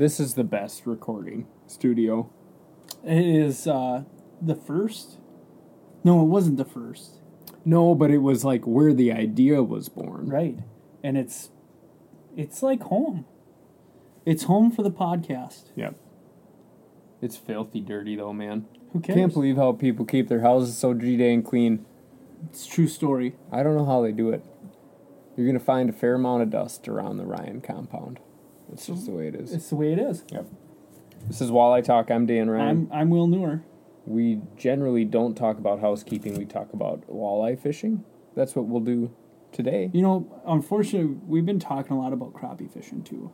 This is the best recording studio. It is uh, the first. No, it wasn't the first. No, but it was like where the idea was born. Right, and it's it's like home. It's home for the podcast. Yep. It's filthy dirty though, man. Who cares? Can't believe how people keep their houses so G and clean. It's a true story. I don't know how they do it. You're gonna find a fair amount of dust around the Ryan compound. It's just the way it is. It's the way it is. Yep. This is Walleye Talk. I'm Dan Ryan. I'm I'm Will Newer. We generally don't talk about housekeeping. We talk about walleye fishing. That's what we'll do today. You know, unfortunately, we've been talking a lot about crappie fishing too.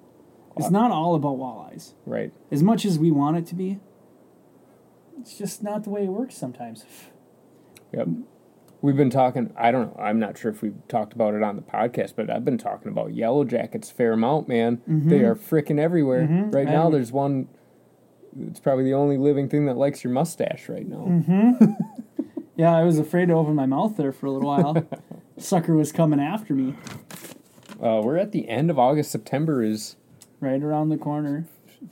It's uh, not all about walleyes. Right. As much as we want it to be, it's just not the way it works sometimes. Yep. We've been talking. I don't know. I'm not sure if we've talked about it on the podcast, but I've been talking about yellow jackets fair amount, man. Mm-hmm. They are freaking everywhere. Mm-hmm. Right I now, there's one. It's probably the only living thing that likes your mustache right now. Mm-hmm. Yeah, I was afraid to open my mouth there for a little while. Sucker was coming after me Uh, we're at the end of August. September is right around the corner.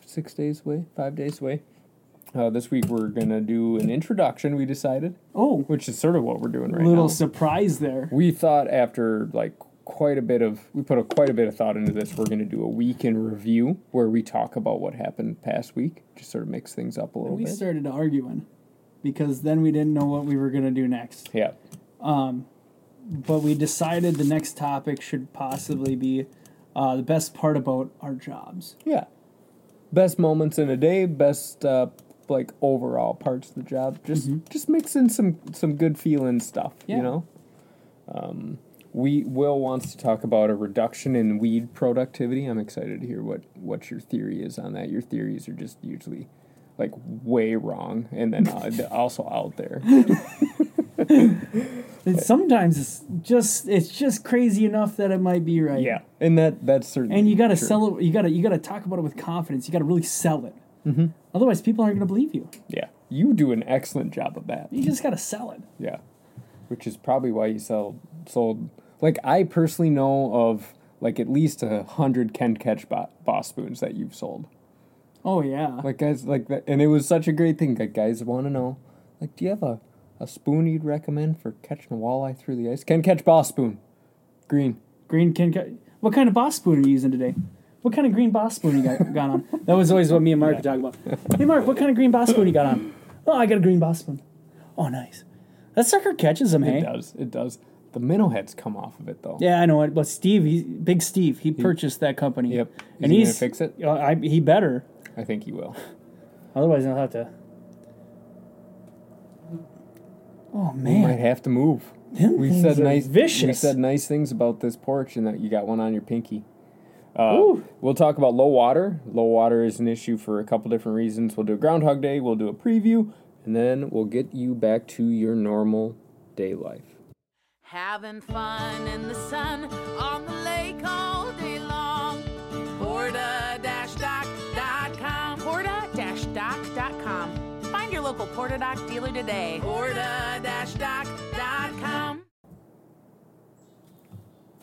six days away, five days away. Uh, this week we're gonna do an introduction. We decided, Oh, which is sort of what we're doing right now. A little now. surprise there. We thought after like quite a bit of we put a quite a bit of thought into this. We're going to do a week in review where we talk about what happened past week, just sort of mix things up a little bit. We bit. started arguing because then we didn't know what we were going to do next. yeah, Um, But we decided the next topic should possibly be uh, the best part about our jobs. yeah. Best moments in a day, best uh, like overall parts of the job. Just just mix in some some good feeling stuff. Yeah. You know. Um, we Will wants to talk about a reduction in weed productivity. I'm excited to hear what what your theory is on that. Your theories are just usually like way wrong, and then uh, also out there. And sometimes it's just it's just crazy enough that it might be right. Yeah, and that that's certainly. And you got to sell it. You got to you got to talk about it with confidence. You got to really sell it. Mm-hmm. Otherwise, people aren't going to believe you. Yeah, you do an excellent job of that. You just got to sell it. Yeah, which is probably why you sell sold. Like I personally know of like at least a hundred Ken Catch bo- boss spoons that you've sold. Oh yeah. Like guys like that, and it was such a great thing. Like guys want to know, like, do you have a a spoon you'd recommend for catching a walleye through the ice? Ken Catch boss spoon, green. Green can. What kind of boss spoon are you using today? What kind of green boss spoon you got, got on? That was always what me and Mark would talk about. Hey Mark, what kind of green boss spoon you got on? Oh, I got a green boss spoon. Oh, nice. That sucker catches them, hey? It does. It does. The minnow heads come off of it though. Yeah, I know it. But Steve, he, Big Steve, he purchased that company. Yep. Is and he he's gonna fix it? Uh, I, he better. I think he will. Otherwise, I'll have to. Oh We man, might have to move. Them We things said are nice. vicious. We said nice things about this porch, and that you got one on your pinky. Uh, we'll talk about low water. Low water is an issue for a couple different reasons. We'll do a Groundhog Day. We'll do a preview, and then we'll get you back to your normal day life. Having fun in the sun on the lake all day long. Porta-doc.com. Porta-doc.com. Find your local Porta Doc dealer today. Porta-doc.com.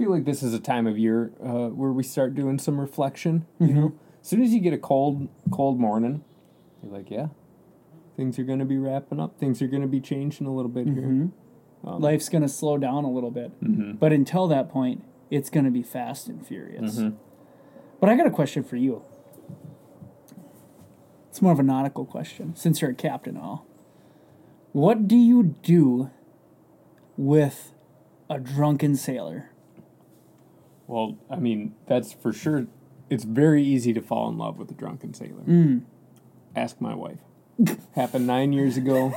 feel like this is a time of year uh, where we start doing some reflection. You know, as soon as you get a cold, cold morning, you're like, yeah, things are going to be wrapping up. Things are going to be changing a little bit here. life's gonna slow down a little bit. Mm-hmm. But until that point, it's gonna be fast and furious. Mm-hmm. But I got a question for you. It's more of a nautical question, since you're a captain all. What do you do with a drunken sailor? Well, I mean, that's for sure. It's very easy to fall in love with a drunken sailor. Mm. Ask my wife. Happened nine years ago.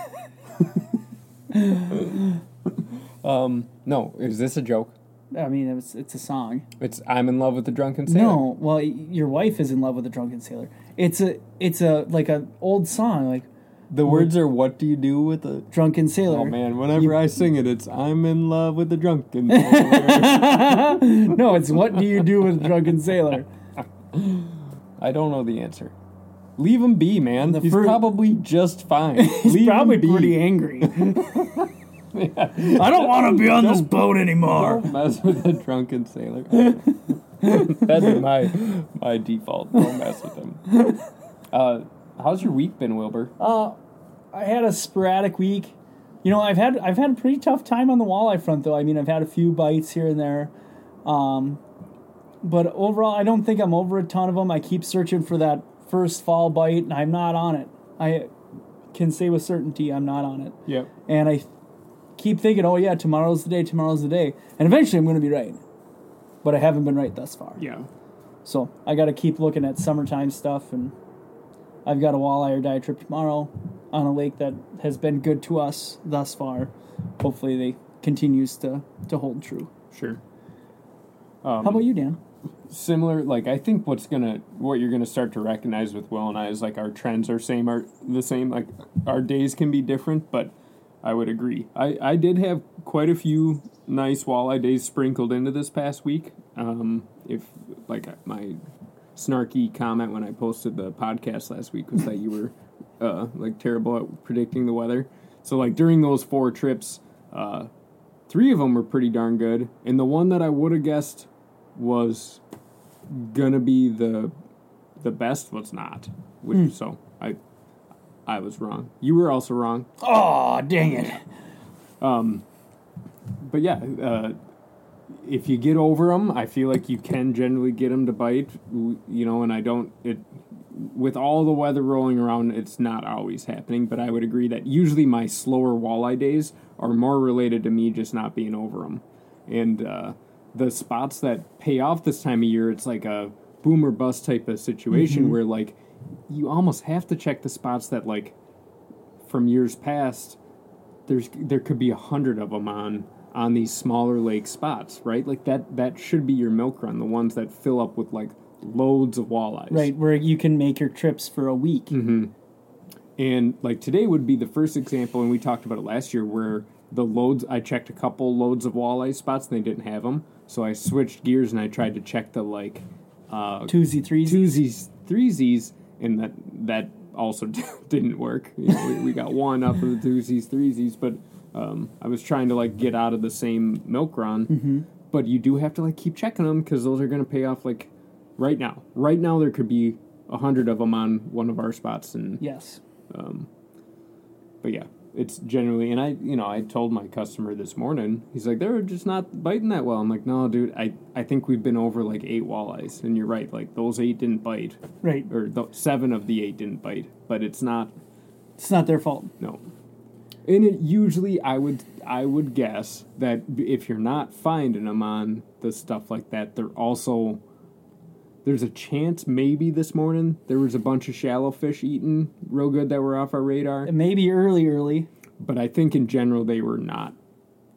um, no, is this a joke? I mean, it's it's a song. It's I'm in love with a drunken sailor. No, well, y- your wife is in love with a drunken sailor. It's a it's a like a old song, like The words are "What do you do with a?" drunken sailor. Oh man, whenever I sing it, it's "I'm in love with a drunken sailor." No, it's what do you do with a drunken sailor? I don't know the answer. Leave him be, man. The He's fir- probably just fine. He's Leave probably him be. pretty angry. I don't want to be on this boat anymore. Don't mess with a drunken sailor. That'd my my default. Don't mess with him. Uh, how's your week been, Wilbur? I had a sporadic week. You know, I've had I've had a pretty tough time on the walleye front though. I mean, I've had a few bites here and there. Um, but overall, I don't think I'm over a ton of them. I keep searching for that first fall bite, and I'm not on it. I can say with certainty I'm not on it. Yep. And I keep thinking, oh yeah, tomorrow's the day, tomorrow's the day, and eventually I'm going to be right. But I haven't been right thus far. Yeah. So I got to keep looking at summertime stuff, and I've got a walleye or dive trip tomorrow on a lake that has been good to us thus far. Hopefully, they continues to to hold true. Sure. How about you, Dan? similar like i think what's gonna what you're gonna start to recognize with will and i is like our trends are same are the same like our days can be different but i would agree i i did have quite a few nice walleye days sprinkled into this past week um if like my snarky comment when i posted the podcast last week was that you were uh like terrible at predicting the weather so like during those four trips uh three of them were pretty darn good and the one that i would have guessed was gonna be the the best was not. Which, So I I was wrong. You were also wrong. Oh, dang it! Um, but yeah, uh, if you get over them, I feel like you can generally get them to bite. You know, and I don't it with all the weather rolling around, it's not always happening. But I would agree that usually my slower walleye days are more related to me just not being over them, and uh, the spots that pay off this time of year, it's like a boom or bust type of situation where like you almost have to check the spots that like from years past there's there could be a hundred of them on on these smaller lake spots, right? Like that that should be your milk run, the ones that fill up with like loads of walleyes. Right where you can make your trips for a week. And like today would be the first example, and we talked about it last year, where the loads I checked a couple loads of walleye spots and they didn't have them, so I switched gears and I tried to check the like uh, Twosy, threesy. twosies, threesies, and that that also didn't work. You know, we, we got one up of the twosies, threesies, but um, I was trying to like get out of the same milk run. Mm-hmm. But you do have to like keep checking them because those are going to pay off. Like right now, right now there could be a hundred of them on one of our spots, and Yes. Um, but yeah, it's generally, and I, you know, I told my customer this morning, he's like, they're just not biting that well. I'm like, no, dude, I, I think we've been over like eight walleyes, and you're right, like those eight didn't bite, Right. or the seven of the eight didn't bite, but it's not, It's not their fault. no. And it usually, I would, I would guess that if you're not finding them on the stuff like that, they're also. There's a chance maybe this morning there was a bunch of shallow fish eating real good that were off our radar. Maybe early, early. but I think in general they were not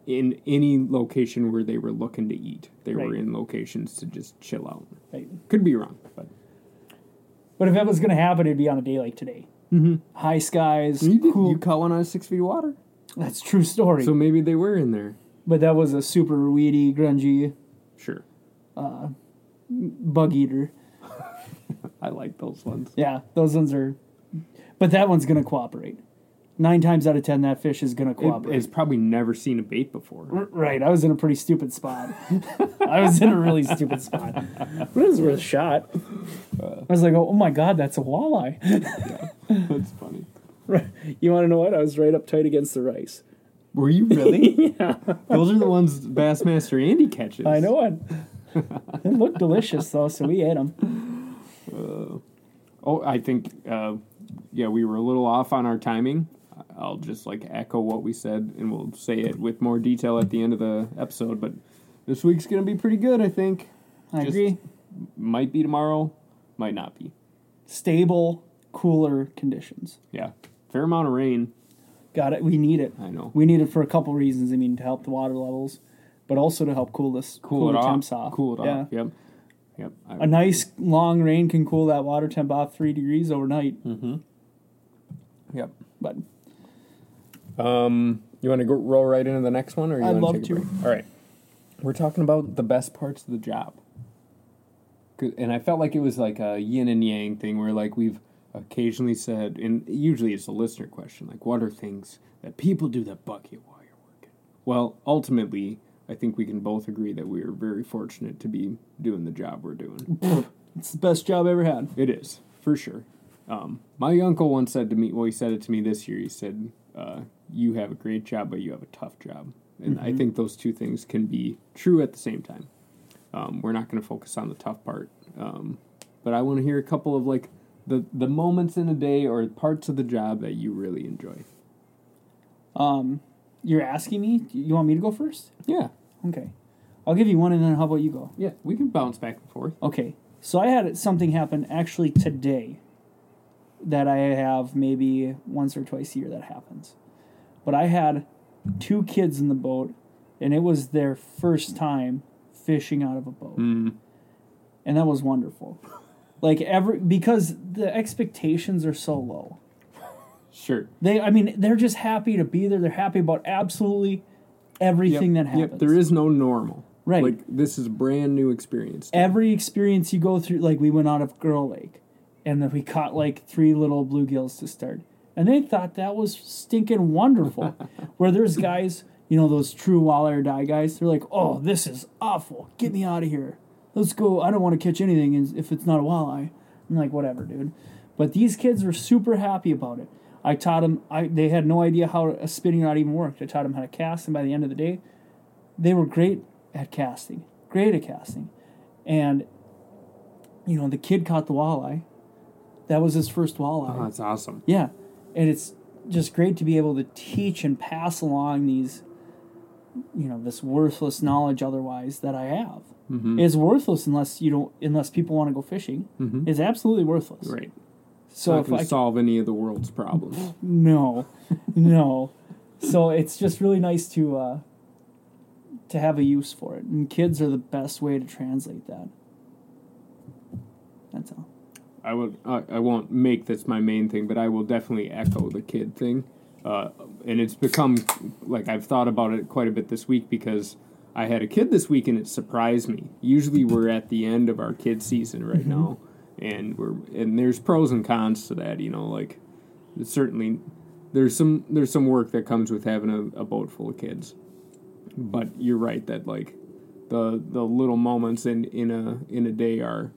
in any location where they were looking to eat. They were in locations to just chill out. Right. Could be wrong, but But if that was going to happen, it'd be on a day like today. Mm-hmm. High skies, you, did, cool. you caught one on six feet of water, That's true story. so maybe they were in there. but that was a super weedy, grungy Sure, bug eater. I like those ones. Yeah, those ones are. But that one's going to cooperate. Nine times out of ten, that fish is going to It, cooperate. it's probably never seen a bait before. R- Right, I was in a pretty stupid spot. I was in a really stupid spot. But it was worth a shot. I was like, oh, my god, that's a walleye. That's funny. Right. You want to know what? I was right up tight against the rice. Were you really? yeah. Those are the ones Bassmaster Andy catches. I know it. It looked delicious though, so we ate them. Oh, I think, uh, yeah, we were a little off on our timing. I'll just like echo what we said, and we'll say it with more detail at the end of the episode. But this week's gonna be pretty good, I think. I Just agree. Might be tomorrow, might not be. Stable, cooler conditions. Yeah, fair amount of rain. Got it. We need it. I know. We need it for a couple reasons. I mean, to help the water levels, but also to help cool this Cool it the off. temps off. Cool it yeah. off. Yep. Yep. I, A nice long rain can cool that water temp off three degrees overnight. yep. But Um, you want to go roll right into the next one, or you I'd love to. All right, we're talking about the best parts of the job, and I felt like it was like a yin and yang thing, where like we've occasionally said, and usually it's a listener question, like what are things that people do that buck you while you're working? Well, ultimately, I think we can both agree that we are very fortunate to be doing the job we're doing. It's the best job I ever had. It is for sure. Um, my uncle once said to me, well, he said it to me this year. He said, uh, "You have a great job, but you have a tough job," and I think those two things can be true at the same time. Um, we're not going to focus on the tough part, um, but I want to hear a couple of like the the moments in a day or parts of the job that you really enjoy. Um, you're asking me. You want me to go first? Yeah, Okay, I'll give you one, and then how about you go? yeah, we can bounce back and forth. Okay, so I had something happen actually today that I have maybe once or twice a year that happens. But I had two kids in the boat, and it was their first time fishing out of a boat. Mm. And that was wonderful. Like every because the expectations are so low. Sure. They I mean, they're just happy to be there. They're happy about absolutely everything that happens. Yep, there is no normal. Right. Like this is a brand new experience. every experience you go through like we went out of girl lake and then we caught like three little bluegills to start and they thought that was stinking wonderful where there's guys you know those true walleye or die guys they're like oh this is awful get me out of here let's go i don't want to catch anything if it's not a walleye i'm like whatever dude but these kids were super happy about it i taught them I, they had no idea how a spinning rod even worked i taught them how to cast and by the end of the day they were great at casting, great at casting. And, you know, the kid caught the walleye. That was his first walleye. Oh, that's awesome. Yeah. And it's just great to be able to teach and pass along these, you know, this worthless knowledge otherwise that I have. Mm-hmm. It's worthless unless you don't, unless people want to go fishing. Mhm. It's absolutely worthless. Right. So not if I solve any of the world's problems. no, no. So it's just really nice to uh, to have a use for it, and kids are the best way to translate that. That's all. I would. I, I won't make this my main thing, but I will definitely echo the kid thing. Uh, and it's become like I've thought about it quite a bit this week because I had a kid this week and it surprised me. Usually we're at the end of our kid season right now, and we're and there's pros and cons to that. You know, like certainly there's some there's some work that comes with having a, a boat full of kids. But you're right that like the the little moments in in a in a day are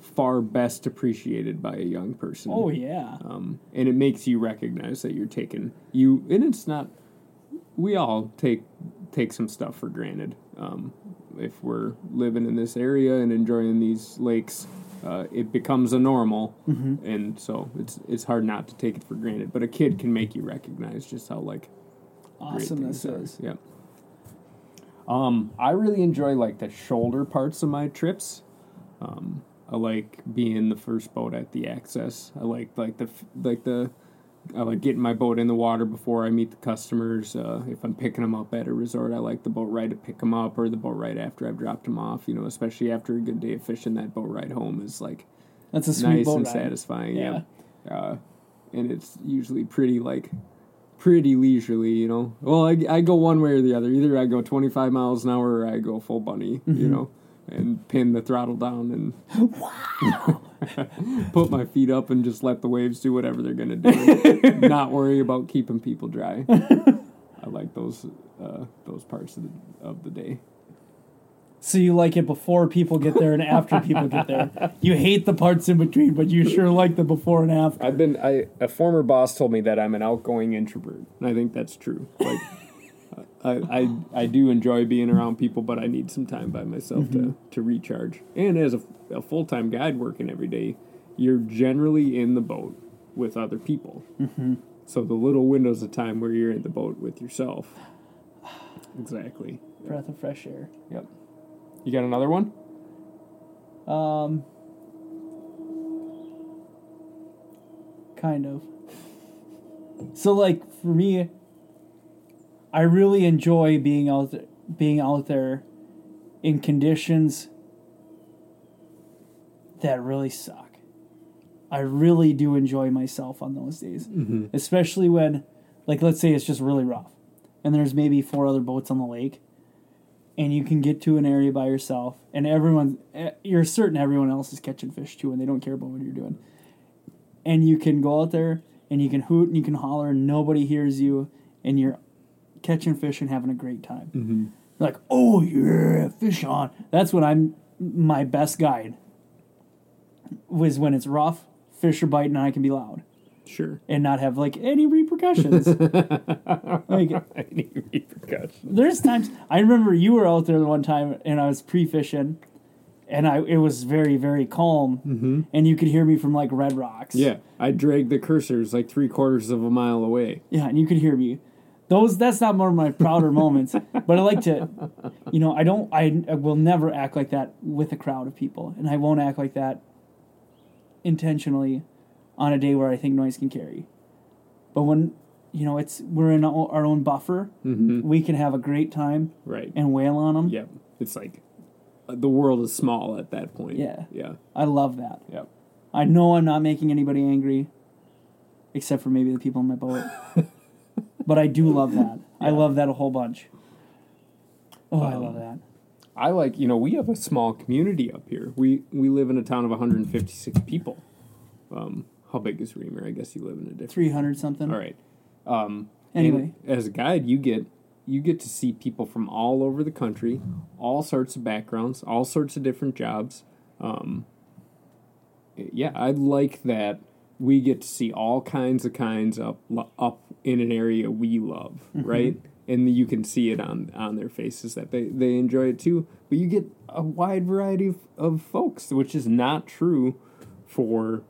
far best appreciated by a young person. Oh yeah, Um, and it makes you recognize that you're taking you, and it's not. We all take take some stuff for granted. Um, if we're living in this area and enjoying these lakes, uh, it becomes a normal, and so it's it's hard not to take it for granted. But a kid can make you recognize just how like awesome this are. is. Yeah. Um, I really enjoy like the shoulder parts of my trips. Um, I like being the first boat at the access. I like like the like the I like getting my boat in the water before I meet the customers. Uh, if I'm picking them up at a resort, I like the boat ride to pick them up, or the boat ride after I've dropped them off. You know, especially after a good day of fishing, that boat ride home is like That's a sweet nice boat and ride. satisfying. Yeah. Yeah. Uh, and it's usually pretty like pretty leisurely, you know. Well, I, I go one way or the other. Either I go 25 miles an hour or I go full bunny, Mm-hmm. you know, and pin the throttle down and put my feet up and just let the waves do whatever they're going to do. Not worry about keeping people dry. I like those uh, those parts of the, of the day. So you like it before people get there and after people get there. You hate the parts in between, but you sure like the before and after. I've been. I a former boss told me that I'm an outgoing introvert, and I think that's true. Like, I, I I do enjoy being around people, but I need some time by myself to to recharge. And as a, a full time guide working every day, you're generally in the boat with other people. Mm-hmm. So the little windows of time where you're in the boat with yourself. Exactly. Breath of fresh air. Yep. You got another one? Um, kind of. So, like for me, I really enjoy being out there, being out there in conditions that really suck. I really do enjoy myself on those days, especially when, like, let's say it's just really rough, and there's maybe four other boats on the lake, and you can get to an area by yourself, and everyone, eh, you're certain everyone else is catching fish too, and they don't care about what you're doing. And you can go out there and you can hoot and you can holler, and nobody hears you, and you're catching fish and having a great time. Mm-hmm. like, oh yeah, fish on. That's when I'm my best guide. Was when it's rough, fish are biting, and I can be loud Sure. and not have like any repercussions. like Any repercussions? there's times I remember you were out there the one time and I was pre-fishing, and I it was very very calm, mm-hmm. and you could hear me from like Red Rocks. Yeah, I dragged the cursors like three quarters of a mile away. Yeah, and you could hear me. Those that's not one of my prouder moments, but I like to, you know, I don't, I, I will never act like that with a crowd of people, and I won't act like that intentionally on a day where I think noise can carry. But when, you know, it's we're in our own buffer, we can have a great time Right. and wail on them. Yep. It's like uh, the world is small at that point. Yeah. Yeah. I love that. Yep. I know I'm not making anybody angry, except for maybe the people in my boat. but I do love that. I love that a whole bunch. Oh, I love that. I like, you know, we have a small community up here. We we live in a town of 156 people. Um, how big is Remer? I guess you live in a different. 300 something. All right. Um, Anyway. as a guide, you get you get to see people from all over the country, all sorts of backgrounds, all sorts of different jobs. Um, yeah, I like that we get to see all kinds of kinds up up in an area we love, mm-hmm. right? And you can see it on on their faces that they they enjoy it too. But you get a wide variety of, of folks, which is not true for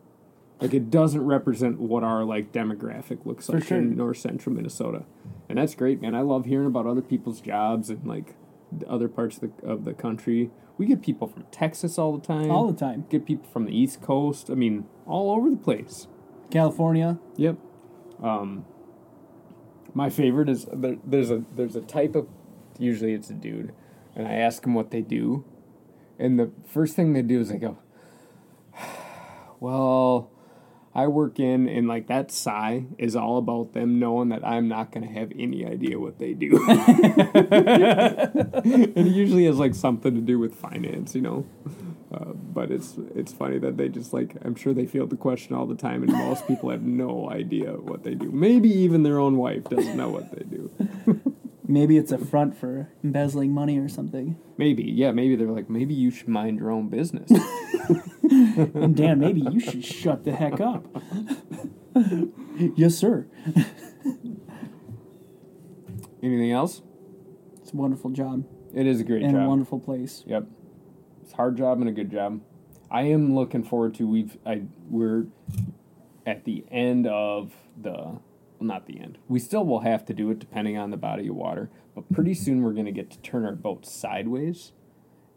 like it doesn't represent what our like demographic looks like sure. in north central Minnesota, and that's great, man. I love hearing about other people's jobs and like the other parts of the of the country. We get people from Texas all the time. All the time. Get people from the East Coast. I mean, all over the place. California. Yep. Um, my favorite is there, there's a there's a type of usually it's a dude, and I ask them what they do, and the first thing they do is they go, "Well, I work in," and like that sigh is all about them knowing that I'm not gonna have any idea what they do. and it usually has like something to do with finance, you know. Uh, but it's it's funny that they just like I'm sure they field the question all the time, and most people have no idea what they do. Maybe even their own wife doesn't know what they do. Maybe it's a front for embezzling money or something. Maybe yeah, maybe they're like maybe you should mind your own business. And Dan, maybe you should shut the heck up. yes, sir. Anything else? It's a wonderful job It is a great and a wonderful place. Yep. It's a hard job and a good job. I am looking forward to we've I we're at the end of the well, not the end. We still will have to do it depending on the body of water, but pretty soon we're going to get to turn our boat sideways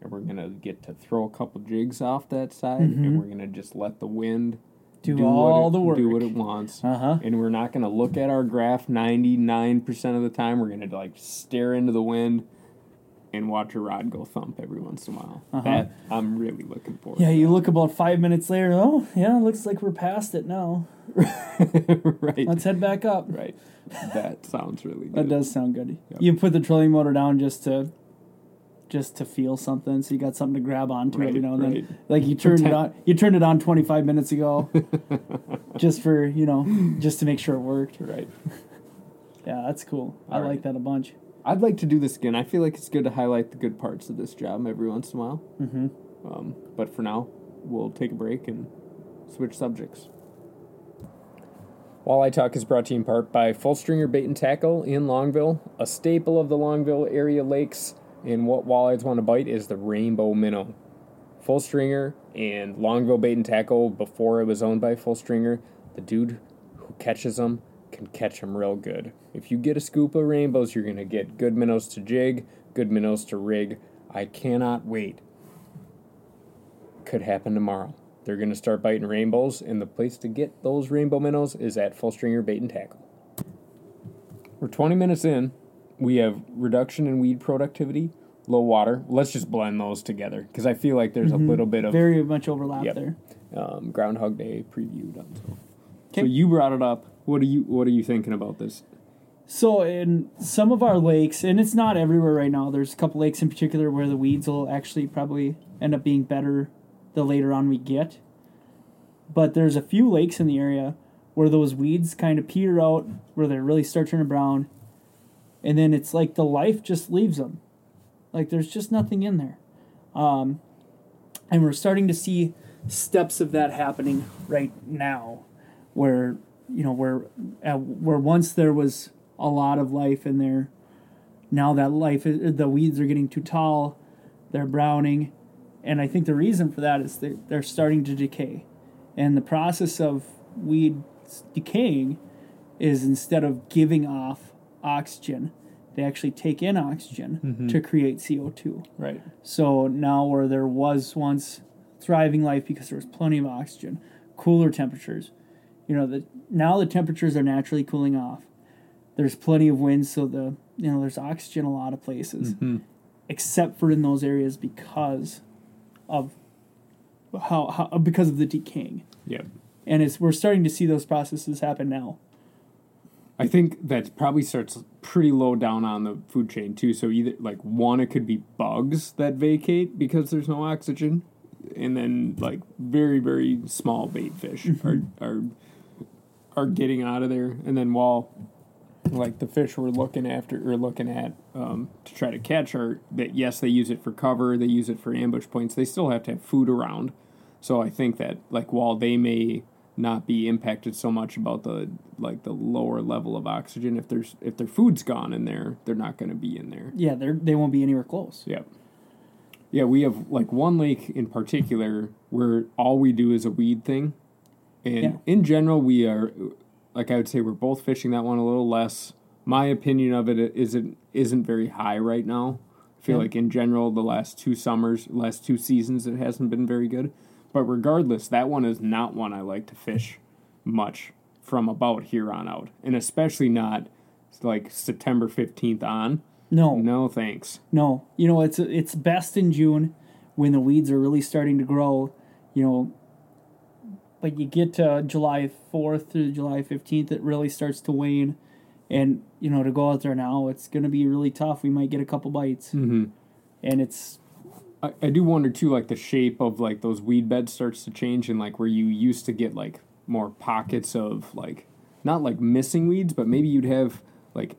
and we're going to get to throw a couple jigs off that side and we're going to just let the wind Do, what all it, the work. do what it wants. Uh-huh. And we're not going to look at our graph 99% of the time. We're going to like stare into the wind and watch a rod go thump every once in a while. Uh-huh. That I'm really looking forward. Yeah, you look about five minutes later. Oh, yeah, looks like we're past it now. right. Let's head back up. right. That sounds really good. That does sound good. Yep. You put the trolling motor down just to just to feel something, so you got something to grab onto every Right, now and then. Like you turned it on you turned it on twenty five minutes ago. just for, you know, just to make sure it worked. Right. Yeah, that's cool. I All like that a bunch. I'd like to do this again. I feel like it's good to highlight the good parts of this job every once in a while. Mm-hmm. Um, but for now, we'll take a break and switch subjects. Walleye Talk is brought to you in part by Full Stringer Bait and Tackle in Longville, a staple of the Longville area lakes. And what walleyes want to bite is the rainbow minnow. Full Stringer and Longville Bait and Tackle, before it was owned by Full Stringer, the dude who catches them can catch them real good. If you get a scoop of rainbows, you're going to get good minnows to jig, good minnows to rig. I cannot wait could happen tomorrow. They're going to start biting rainbows, and the place to get those rainbow minnows is at Full Stringer Bait and Tackle. We're 20 minutes in. We have reduction in weed productivity, low water. Let's just blend those together because I feel like there's a little bit of Very much overlap Yep. there. um, Groundhog Day preview done. So. so you brought it up. What are you What are you thinking about this? So in some of our lakes, and it's not everywhere right now. There's a couple lakes in particular where the weeds will actually probably end up being better the later on we get. But there's a few lakes in the area where those weeds kind of peter out, where they really start turning brown, and then it's like the life just leaves them. Like there's just nothing in there. Um, and we're starting to see steps of that happening right now, where you know where uh, where once there was a lot of life in there, now that life the weeds are getting too tall, they're browning, and I think the reason for that is they they're starting to decay, and the process of weeds decaying is instead of giving off oxygen, they actually take in oxygen mm-hmm. to create CO two. Right. So now where there was once thriving life because there was plenty of oxygen, cooler temperatures, you know, the now the temperatures are naturally cooling off. There's plenty of wind, so the you know there's oxygen a lot of places, mm-hmm. except for in those areas because of how, how because of the decaying, Yeah. and it's we're starting to see those processes happen now. I think that probably starts pretty low down on the food chain too. So either like one, it could be bugs that vacate because there's no oxygen, and then like very very small bait fish mm-hmm. are are are getting out of there. And then while like the fish we're looking after or looking at um, to try to catch are that yes they use it for cover, they use it for ambush points. They still have to have food around. So I think that like while they may not be impacted so much about the like the lower level of oxygen if there's if their food's gone in there they're not going to be in there Yeah, they they won't be anywhere close. yep yeah we have like one lake in particular where all we do is a weed thing and Yeah. in general we are like i would say we're both fishing that one a little less. My opinion of it isn't isn't very high right now. I feel Yeah. like in general the last two summers last two seasons it hasn't been very good. But regardless that one is not one i like to fish much from about here on out. And especially not like september 15th on. No, no thanks. No, you know it's it's best in June when the weeds are really starting to grow. You know, but you get to July fourth through July fifteenth, it really starts to wane, and you know to go out there now, it's going to be really tough. We might get a couple bites, mm-hmm. and it's I, I do wonder too, like the shape of like those weed beds starts to change, and like where you used to get like more pockets of like not like missing weeds, but maybe you'd have like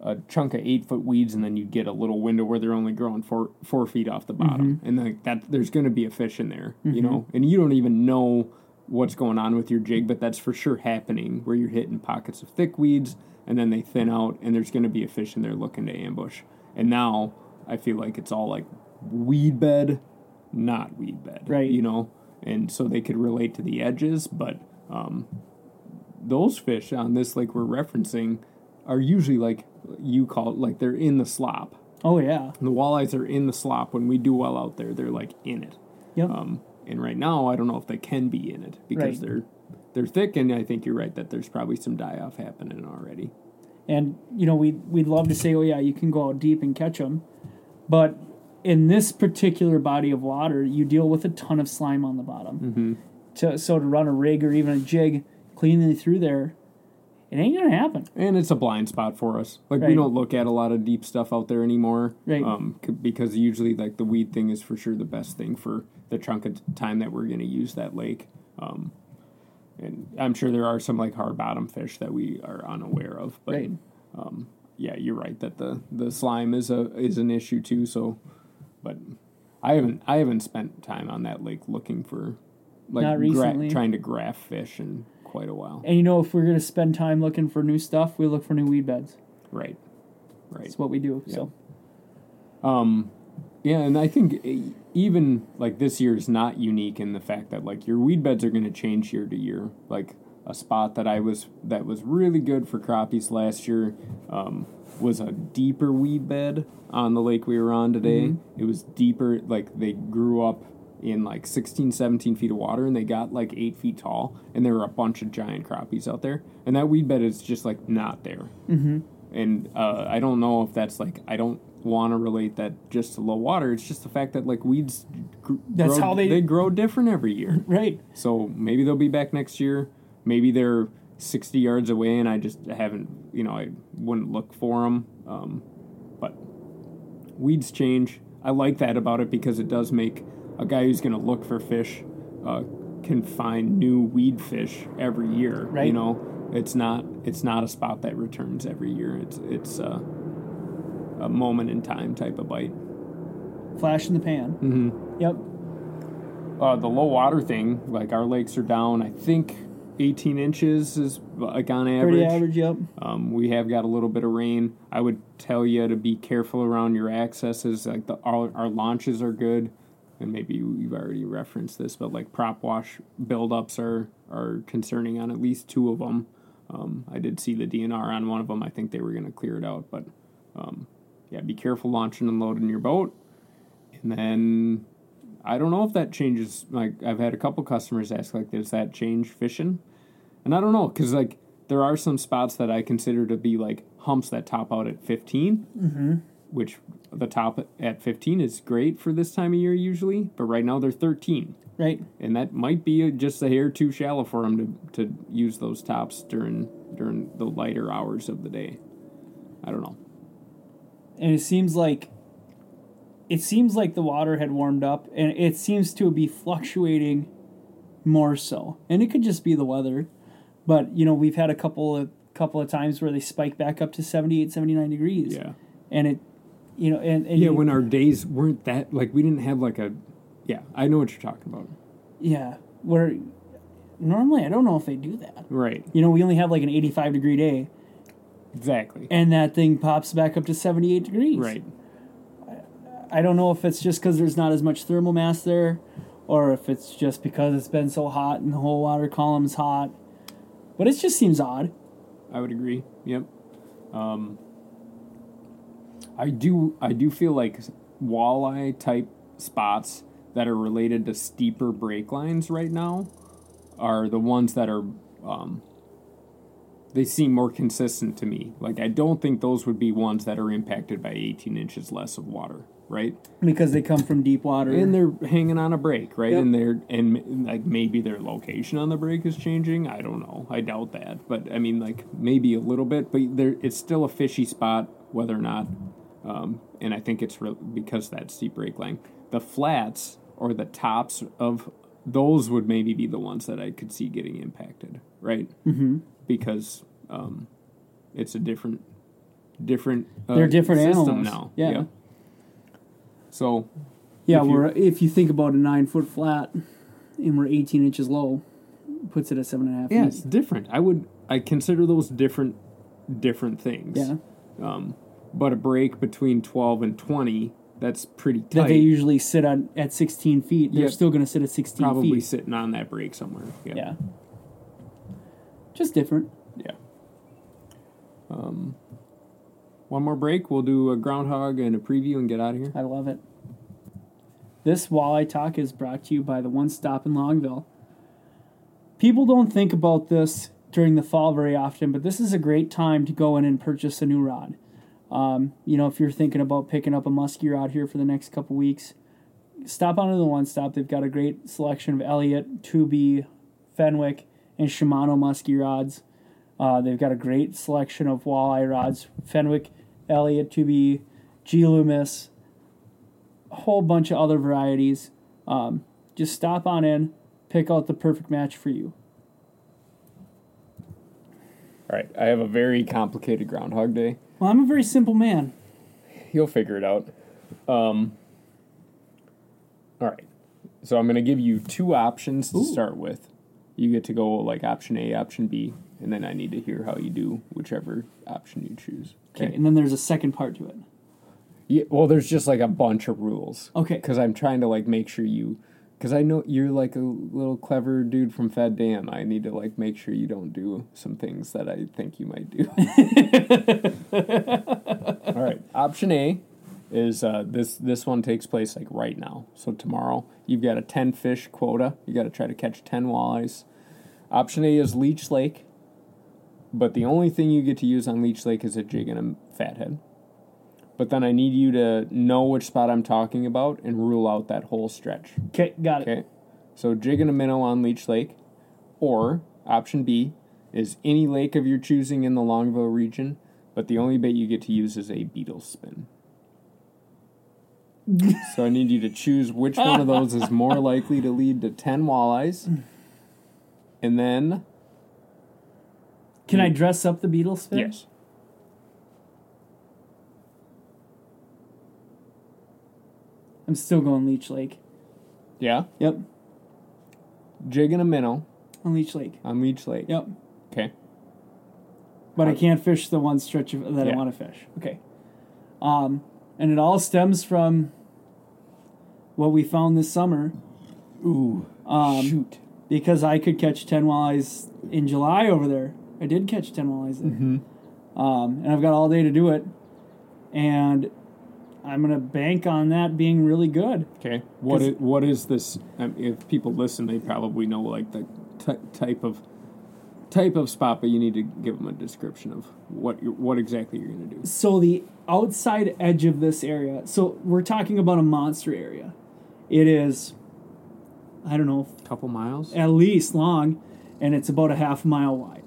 a chunk of eight foot weeds, and then you'd get a little window where they're only growing four four feet off the bottom, and like that there's going to be a fish in there, you know, and you don't even know what's going on with your jig, but that's for sure happening where you're hitting pockets of thick weeds, and then they thin out, and there's going to be a fish in there looking to ambush, and now I feel like it's all like weed bed, not weed bed. Right. You know? And so they could relate to the edges, but um, those fish on this lake we're referencing are usually like you call it, like they're in the slop. oh yeah, The walleyes are in the slop. When we do well out there, they're like in it. yep, Um, and right now, I don't know if they can be in it because Right. they're they're thick, and I think you're right that there's probably some die off happening already. and you know we we'd love to say, oh yeah, you can go out deep and catch them, but in this particular body of water, you deal with a ton of slime on the bottom. Mm-hmm. To, so to run a rig or even a jig cleanly through there, it ain't gonna happen. And it's a blind spot for us. Like we don't look at a lot of deep stuff out there anymore. Right. Um, c- because usually like the weed thing is for sure the best thing for the chunk of time that we're to use that lake. Um, and I'm sure there are some like hard bottom fish that we are unaware of. But Right. um, yeah, you're right that the the slime is a is an issue too. So, but I haven't I haven't spent time on that lake looking for like gra- trying to graph fish in quite a while. And you know, if we're gonna spend time looking for new stuff, we look for new weed beds. Right. Right. It's what we do. So Um, yeah, and I think e- even like this year is not unique in the fact that like your weed beds are going to change year to year. Like a spot that I was that was really good for crappies last year um, was a deeper weed bed on the lake we were on today. It was deeper, like they grew up in like 16, 17 feet of water and they got like eight feet tall, and there were a bunch of giant crappies out there. And that weed bed is just like not there and uh, I don't know if that's like I don't want to relate that just to low water. It's just the fact that like weeds, gr- That's grow, how they- they grow different every year. right, so maybe they'll be back next year. Maybe they're sixty yards away, and I just haven't. You know, I wouldn't look for them. Um, but weeds change. I like that about it because it does make a guy who's going to look for fish uh, can find new weed fish every year. You know, it's not it's not a spot that returns every year. It's it's uh, a moment in time type of bite. Flash in the pan. Mm-hmm. Yep. Uh, the low water thing, like our lakes are down, I think 18 inches is like on average. Pretty average. Yep. Um, we have got a little bit of rain. I would tell you to be careful around your accesses. Like the our, our launches are good, and maybe you've already referenced this, but like prop wash buildups are are concerning on at least two of them. Um, I did see the DNR on one of them. I think they were going to clear it out, but um, yeah, be careful launching and loading your boat. And then I don't know if that changes. Like I've had a couple customers ask, like, does that change fishing? And I don't know because like there are some spots that I consider to be like humps that top out at 15, mm-hmm. Which the top at 15 is great for this time of year usually, but right now they're 13, Right. and that might be just a hair too shallow for them to, to use those tops during during the lighter hours of the day. I don't know. and it seems like it seems like the water had warmed up and it seems to be fluctuating more so and it could just be the weather but you know we've had a couple of couple of times where they spike back up to 78 79 degrees Yeah. and it you know and, and Yeah, you- when our days weren't that like we didn't have like a yeah, I know what you're talking about. yeah where normally i don't know if they do that Right. you know we only have like an 85 degree day Exactly. and that thing pops back up to 78 degrees Right. I don't know if it's just because there's not as much thermal mass there, or if it's just because it's been so hot and the whole water column's hot. But it just seems odd. I would agree. Yep. Um, I do. I do feel like walleye type spots that are related to steeper break lines right now are the ones that are. Um, they seem more consistent to me. Like I don't think those would be ones that are impacted by 18 inches less of water, right? Because they come from deep water. and they're hanging on a break, right? Yep. And they're and like maybe their location on the break is changing. I don't know. I doubt that, but I mean, like maybe a little bit, but there it's still a fishy spot, whether or not. Um, and I think it's re- because that steep break line. The flats or the tops of those would maybe be the ones that I could see getting impacted, right? Mm-hmm. Because um, it's a different, different. Uh, They're different system animals. now. Yeah. So yeah, if you- we're if you think about a nine foot flat, and we're 18 inches low, puts it at seven and a half Yeah, feet. it's different. I would I consider those different different things. Yeah, Um, but a break between twelve and twenty, that's pretty tight. that they usually sit on at 16 feet. They're Yep. still going to sit at 16 Probably feet. sitting on that break somewhere. Yeah. Yeah, just different. Yeah. Um, one more break. We'll do a groundhog and a preview and get out of here. I love it. This Walleye Talk is brought to you by the One Stop in Longville. People don't think about this during the fall very often, but this is a great time to go in and purchase a new rod. Um, you know, if you're thinking about picking up a musky rod here for the next couple weeks, stop on onto the One Stop. They've got a great selection of Elliott, Tubi, Fenwick, and Shimano musky rods. Uh, they've got a great selection of walleye rods: Fenwick, Elliott, Tubi, G. Loomis, a whole bunch of other varieties. Um, just stop on in, pick out the perfect match for you. All right. I have a very complicated groundhog day. Well, I'm a very simple man. You'll figure it out. Um, all right. So I'm going to give you two options to Ooh. start with. You get to go like option A, option B, and then I need to hear how you do whichever option you choose. Okay, and then there's a second part to it. Yeah, well, there's just like a bunch of rules. Okay. Because I'm trying to like make sure you, because I know you're like a little clever dude from Fed Dam. I need to like make sure you don't do some things that I think you might do. All right. Option A is uh, this. This one takes place like right now. So tomorrow you've got a ten fish quota. You got to try to catch ten walleyes. Option A is Leech Lake, but the only thing you get to use on Leech Lake is a jig and a fathead. But then I need you to know which spot I'm talking about and rule out that whole stretch. Okay, got it. Okay. So jig and a minnow on Leech Lake. Or option B is any lake of your choosing in the Longville region, but the only bait you get to use is a beetle spin. so I need you to choose which one of those is more likely to lead to 10 walleyes. And then, Can I dress up the beetle spin? I'm still going Leech Lake. Yeah. Yep, Jigging a minnow on Leech Lake. on Leech Lake. Yep. Okay. but I can't fish the one stretch of, that I Yeah. want to fish. Okay. Um, and it all stems from what we found this summer Ooh. Um, Shoot. because I could catch 10 walleyes in July over there. I did catch 10 walleyes there. Mm-hmm. Um, and I've got all day to do it. And I'm going to bank on that being really good. Okay. What 'Cause- is, what is this? Um, if people listen, they probably know like the ty type of type of spot, but you need to give them a description of what you're, what exactly you're going to do. So the outside edge of this area, so we're talking about a monster area. It is, I don't know, a couple miles. at least long, and it's about a half mile wide.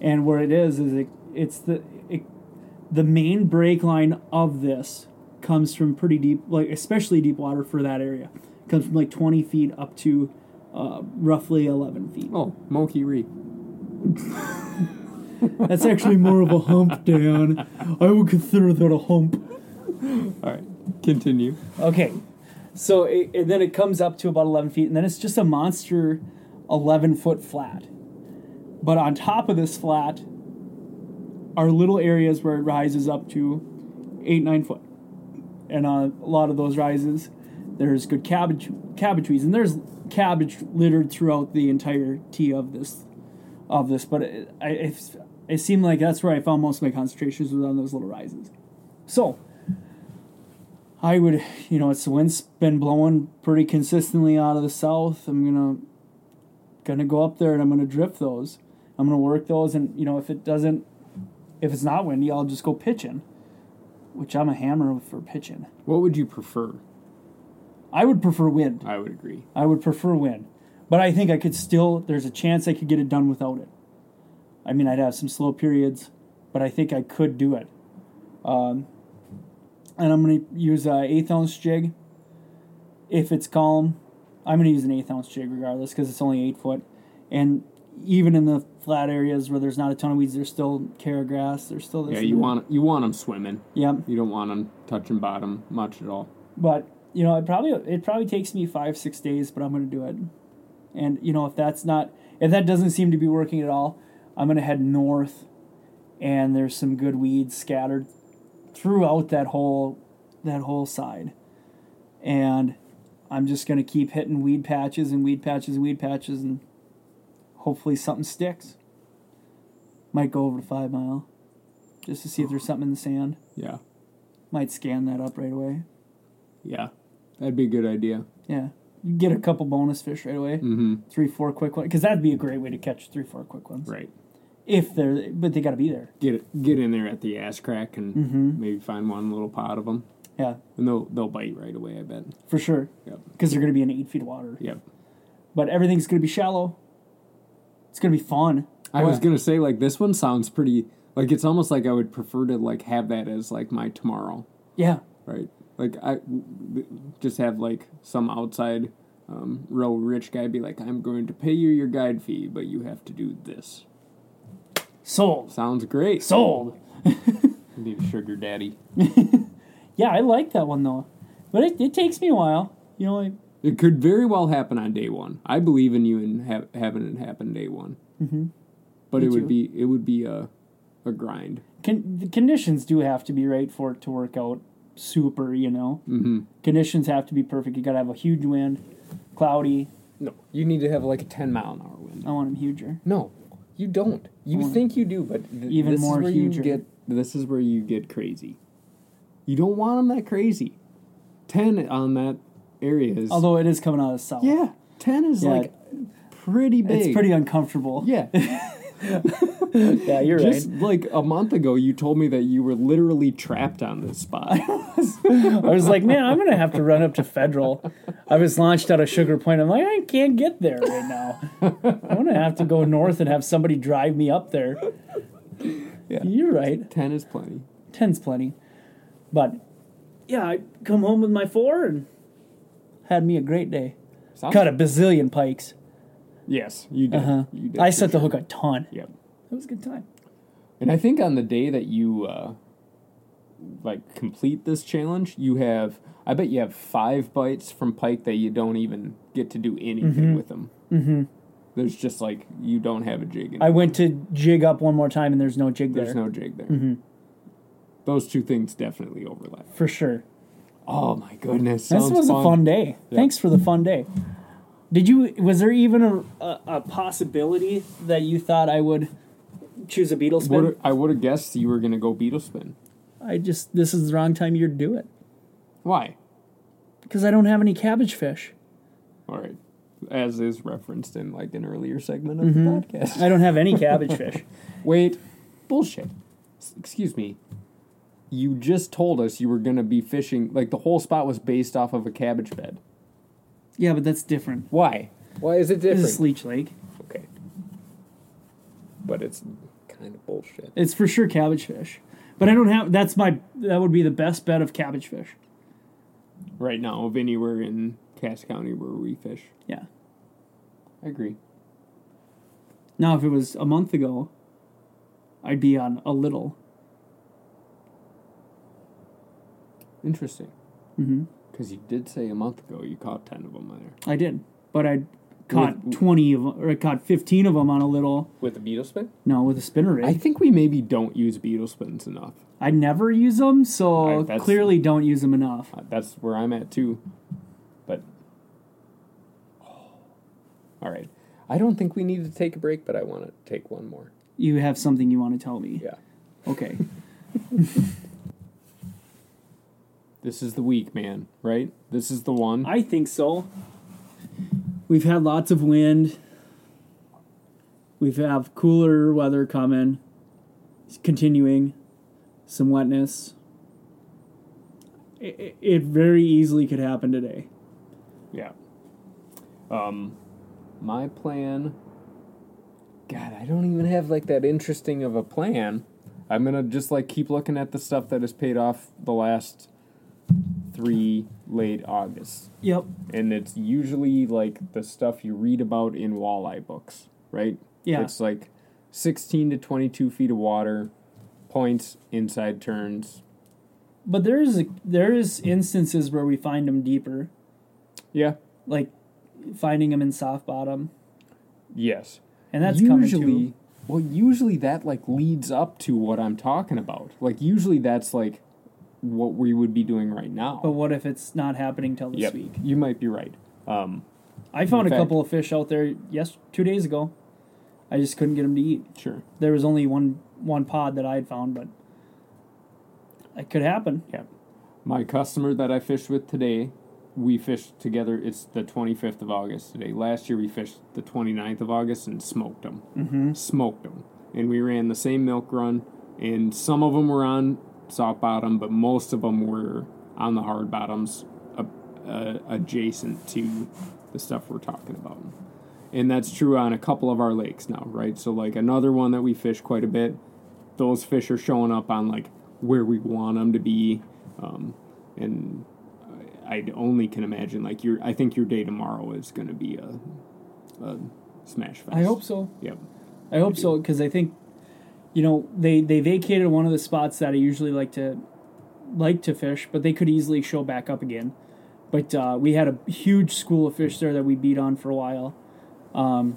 And where it is is it, it's the it, the main break line of this comes from pretty deep, like especially deep water for that area. Comes from like twenty feet up to uh, roughly eleven feet. Oh, Monkey Reef. That's actually more of a hump, Dan. I would consider that a hump. All right. Continue. Okay, so it, and then it comes up to about 11 feet, and then it's just a monster 11 foot flat. But on top of this flat are little areas where it rises up to 8, 9 foot. And on a lot of those rises, there's good cabbage, cabbage trees, and there's cabbage littered throughout the entire tee of this. Of this, but it, I, it, it seemed like that's where I found most of my concentrations was on those little rises. So, I would, you know, it's the wind's been blowing pretty consistently out of the south. I'm gonna gonna go up there and I'm gonna drift those. I'm gonna work those, and you know, if it doesn't, if it's not windy, I'll just go pitching, which I'm a hammer for pitching. What would you prefer? I would prefer wind. I would agree. I would prefer wind, but I think I could still. There's a chance I could get it done without it. I mean, I'd have some slow periods, but I think I could do it. Um, and I'm going to use an eighth ounce jig. If it's calm, I'm going to use an eighth ounce jig regardless because it's only eight foot. And even in the flat areas where there's not a ton of weeds, there's still carrot grass. There's still this. Yeah, you want you want them swimming. Yep. You don't want them touching bottom much at all. But you know, it probably it probably takes me five six days, but I'm going to do it. And you know, if that's not if that doesn't seem to be working at all, I'm going to head north, and there's some good weeds scattered throughout that whole that whole side, and I'm just going to keep hitting weed patches and weed patches and weed patches, and hopefully something sticks. Might go over to five mile, just to see if there's something in the sand. Yeah. Might scan that up right away. Yeah. That'd be a good idea. Yeah, you get a couple bonus fish right away. Mm-hmm. Three, four quick ones, because that'd be a great way to catch three, four quick ones. Right. If they're, but they got to be there. Get. Get in there at the ass crack and Mm-hmm. maybe find one little pot of them, Yeah, and they'll they'll bite right away. I bet. for sure. Yep. Because they're going to be in eight feet of water. Yep. But everything's going to be shallow. It's to be fun. I was gonna say like this one sounds pretty like it's almost like I would prefer to like have that as like my tomorrow, Yeah, right? Like I just have like some outside um, real rich guy be like, I'm going to pay you your guide fee, but you have to do this. sold, Sounds great. sold. Need a sugar daddy. Yeah, I like that one though, but it, it takes me a while. You know, It could very well happen on day one. I believe in you and ha- having it happen day one. Mm-hmm. But Me it would too. be it would be a a grind. con- the conditions do have to be right for it to work out super. You know, Mm-hmm. conditions have to be perfect. You got to have a huge wind, cloudy. No, you need to have like a ten mile an hour wind. I want them huger. No, you don't. You think you do, but th- even this more is where huger. you get. This is where you get crazy. You don't want them that crazy. Ten on that area is. Although it is coming out of the south. yeah, ten is Yeah. like pretty big. It's pretty uncomfortable. Yeah, Yeah, you're right. just like a month ago, you told me that you were literally trapped on this spot. I was like, man, I'm gonna have to run up to Federal. I was launched out of Sugar Point. I'm like, I can't get there right now. I'm gonna have to go north and have somebody drive me up there. Yeah. You're right. ten is plenty. Ten's plenty. But yeah, I come home with my four and had me a great day. Sounds- Caught a bazillion pikes. Yes, you did. Uh-huh. You did. I set the hook a ton. Yep. It was a good time. And I think on the day that you uh, like complete this challenge, you have I bet you have five bites from pike that you don't even get to do anything with them. Mm-hmm. There's just like you don't have a jig. In I went to jig up one more time and there's no jig there. There's no jig there. Those two things definitely overlap. for sure. Oh my goodness! This was a fun day. Yeah. Thanks for the fun day. Did you? Was there even a, a, a possibility that you thought I would choose a beetle spin? Would I would have guessed you were gonna go beetle spin. I just this is the wrong time of year to do it Why? because I don't have any cabbage fish. All right, as is referenced in like an earlier segment of the mm-hmm. podcast. I don't have any cabbage fish. Wait, bullshit. Excuse me. You just told us you were gonna be fishing. Like the whole spot was based off of a cabbage bed. Yeah, but that's different. Why? Why is it This different? is Leech Lake. okay, but it's kind of bullshit. It's for sure cabbage fish. But I don't have. That's my. That would be the best bed of cabbage fish. Right now, of anywhere in Cass County where we fish, Yeah. I agree. Now, if it was a month ago, I'd be on a little. Interesting. Because you did say a month ago you caught ten of them there I did, but I caught With- twenty of 'em- or I caught fifteen of them on a little. with a beetle spin. No, with a spinner rig. I think we maybe don't use beetle spins enough. I never use them, so clearly don't use them enough. Uh, That's where I'm at too. But all right, I don't think we need to take a break, but I want to take one more. You have something you want to tell me? Yeah, Okay. this is the week, man. Right? This is the one. I think so. We've had lots of wind. We've have cooler weather coming. It's continuing. Some wetness. It, it, it very easily could happen today. Yeah. Um, my plan. God, I don't even have like that interesting of a plan. I'm gonna just like keep looking at the stuff that has paid off the last three late August. Yep. and it's usually like the stuff you read about in walleye books, right? Yeah. It's like 16 to 22 feet of water, points, inside turns. But there is a, there is instances where we find them deeper, Yeah. like finding them in soft bottom, Yes. and that's coming usually, well, usually that like leads up to what I'm talking about. Like usually that's like what we would be doing right now. But what if it's not happening till this Yep, week? You might be right. Um, I found a fact- couple of fish out there yes two days ago. I just couldn't get them to eat. sure. There was only one one pod that I had found, but it could happen. Yeah. My customer that I fished with today, we fished together. It's the 25th of August today. Last year we fished the 29th of August and smoked them. Mm-hmm. Smoked them. And we ran the same milk run, and some of them were on soft bottom, but most of them were on the hard bottoms uh, uh, adjacent to the stuff we're talking about. And that's true on a couple of our lakes now, right? So, like another one that we fish quite a bit, those fish are showing up on like where we want them to be, um, and I I only can imagine like your I think your day tomorrow is going to be a, a smash fest. I hope so. Yep. I hope so because I think, you know, they they vacated one of the spots that I usually like to like to fish, but they could easily show back up again. But uh, we had a huge school of fish there that we beat on for a while. Um,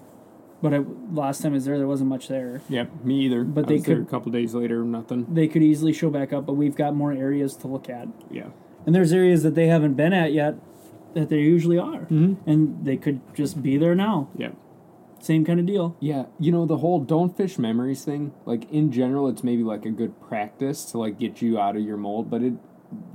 but I, last time I was there, there wasn't much there. Yep. Me either. But I they could- a couple days later. Nothing. They could easily show back up, but we've got more areas to look at. Yeah. And there's areas that they haven't been at yet that they usually are. Mhm. And they could just be there now. Yeah. Same kind of deal. Yeah, you know the whole don't fish memories thing. Like in general, it's maybe like a good practice to like get you out of your mold, but it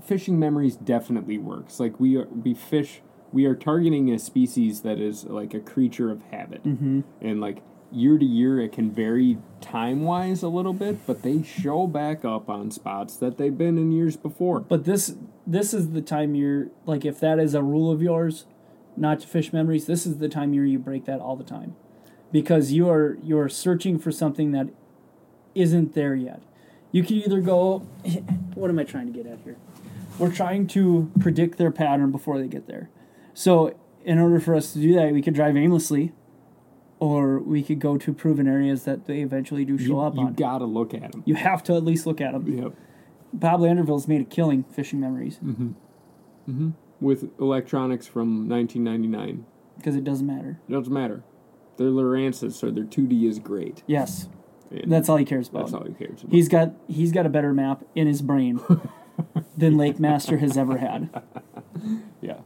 fishing memories definitely works. Like we are, we fish, we are targeting a species that is like a creature of habit, mm-hmm. and like year to year, it can vary time wise a little bit, but they show back up on spots that they've been in years before. But this this is the time you're like if that is a rule of yours, not to fish memories, this is the time you're you break that all the time. Because you are you're searching for something that isn't there yet. You can either go what am I trying to get at here? We're trying to predict their pattern before they get there. So in order for us to do that, we could drive aimlessly or we could go to proven areas that they eventually do show You, up you on. You gotta look at them. you have to at least look at them. Yep. Pablo Anderville's made a killing fishing memories Mhm. Mhm. with electronics from 1999. because it doesn't matter. It doesn't matter. Their Lowrances, so their 2D is great. Yes, And that's all he cares about. that's all he cares about. He's got he's got a better map in his brain than Lake Master has ever had. yeah.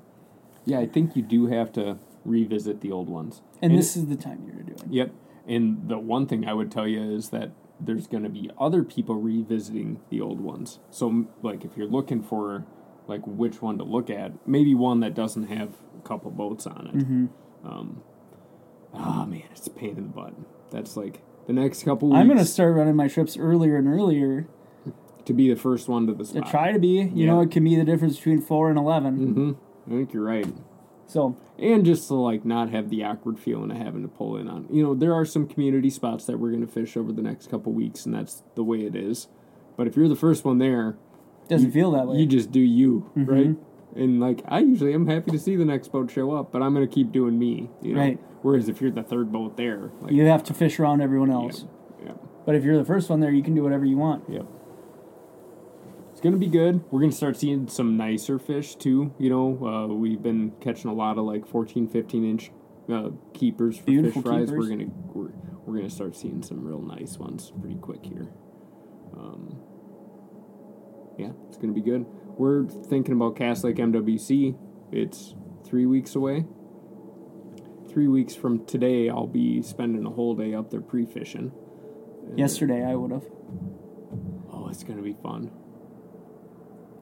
Yeah, I think you do have to revisit the old ones. And this is the time you're doing. Yep. And the one thing I would tell you is that there's going to be other people revisiting the old ones. So, like, if you're looking for, like, which one to look at, maybe one that doesn't have a couple boats on it. Um, ah, man, it's a pain in the butt. That's like the next couple weeks I'm gonna start running my trips earlier and earlier to be the first one to the to spot. try to be. You Yeah. know, it can be the difference between four and 11 Mm-hmm. I think you're right. So and just to like not have the awkward feeling of having to pull in on you know there are some community spots that we're going to fish over the next couple weeks and that's the way it is but if you're the first one there doesn't feel that way. you just do you right and like i usually am happy to see the next boat show up but i'm going to keep doing me you know? Right. Whereas if you're the third boat there like you have to fish around everyone else. yeah But if you're the first one there, you can do whatever you want. Yep. It's gonna be good. We're gonna start seeing some nicer fish too. You know, uh, we've been catching a lot of like 14, 15 inch uh, keepers for Beautiful fish fries. keepers. We're gonna we're, we're gonna start seeing some real nice ones pretty quick here. Um, yeah, it's gonna be good. We're thinking about Cass Lake MWC. It's three weeks away. Three weeks from today, I'll be spending a whole day up there pre fishing. Yesterday, I would have. Oh, it's gonna be fun.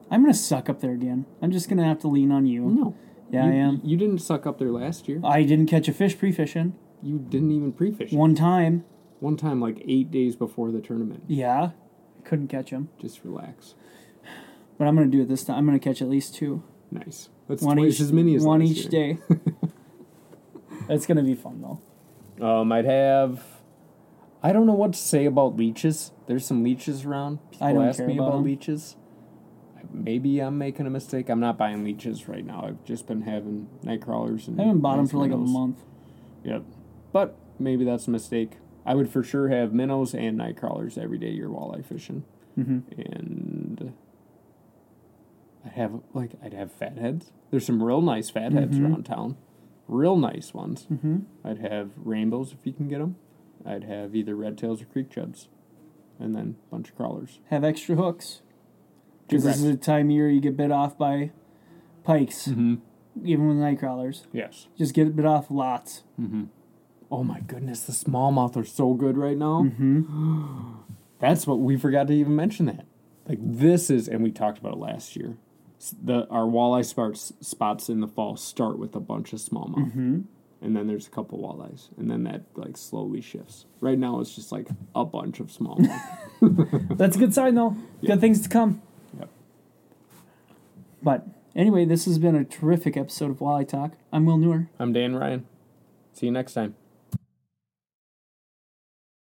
I'm gonna suck up there again. I'm just gonna have to lean on you. No. Yeah, you, I am. You didn't suck up there last year. I didn't catch a fish pre-fishing You didn't even pre-fish. One, one time. One time, like eight days before the tournament. Yeah, couldn't catch him. Just relax. But I'm gonna do it this time. I'm gonna catch at least two. Nice. That's one twice each. as many as one each year. day. it's gonna be fun though. Um, I'd have. I don't know what to say about leeches. There's some leeches around. People I don't ask care me about about leeches. Maybe I'm making a mistake. I'm not buying leeches right now. I've just been having night crawlers and. I haven't bought them for like a month. Yep. But maybe that's a mistake. I would for sure have minnows and night crawlers every day you're walleye fishing. Mm-hmm. And I'd have like I'd have fatheads. There's some real nice fatheads Mhm. around town. Real nice ones. Mm-hmm. I'd have rainbows if you can get them. I'd have either red tails or creek chubs. And then a bunch of crawlers. Have extra hooks. Because this is Correct. the time of year you get bit off by pikes, Mm-hmm. even with night crawlers. Yes. Just get bit off lots. Mm-hmm. Oh my goodness, the smallmouth are so good right now. Mm-hmm. That's what we forgot to even mention that. Like this is, and we talked about it last year. S- The our walleye spots spots in the fall start with a bunch of smallmouth, Mm-hmm. and then there's a couple walleyes, and then that like slowly shifts. Right now, it's just like a bunch of smallmouth. That's a good sign though. Yeah. Good things to come. Yep. But anyway, this has been a terrific episode of Walleye Talk. I'm Will Newer. I'm Dan Ryan. See you next time.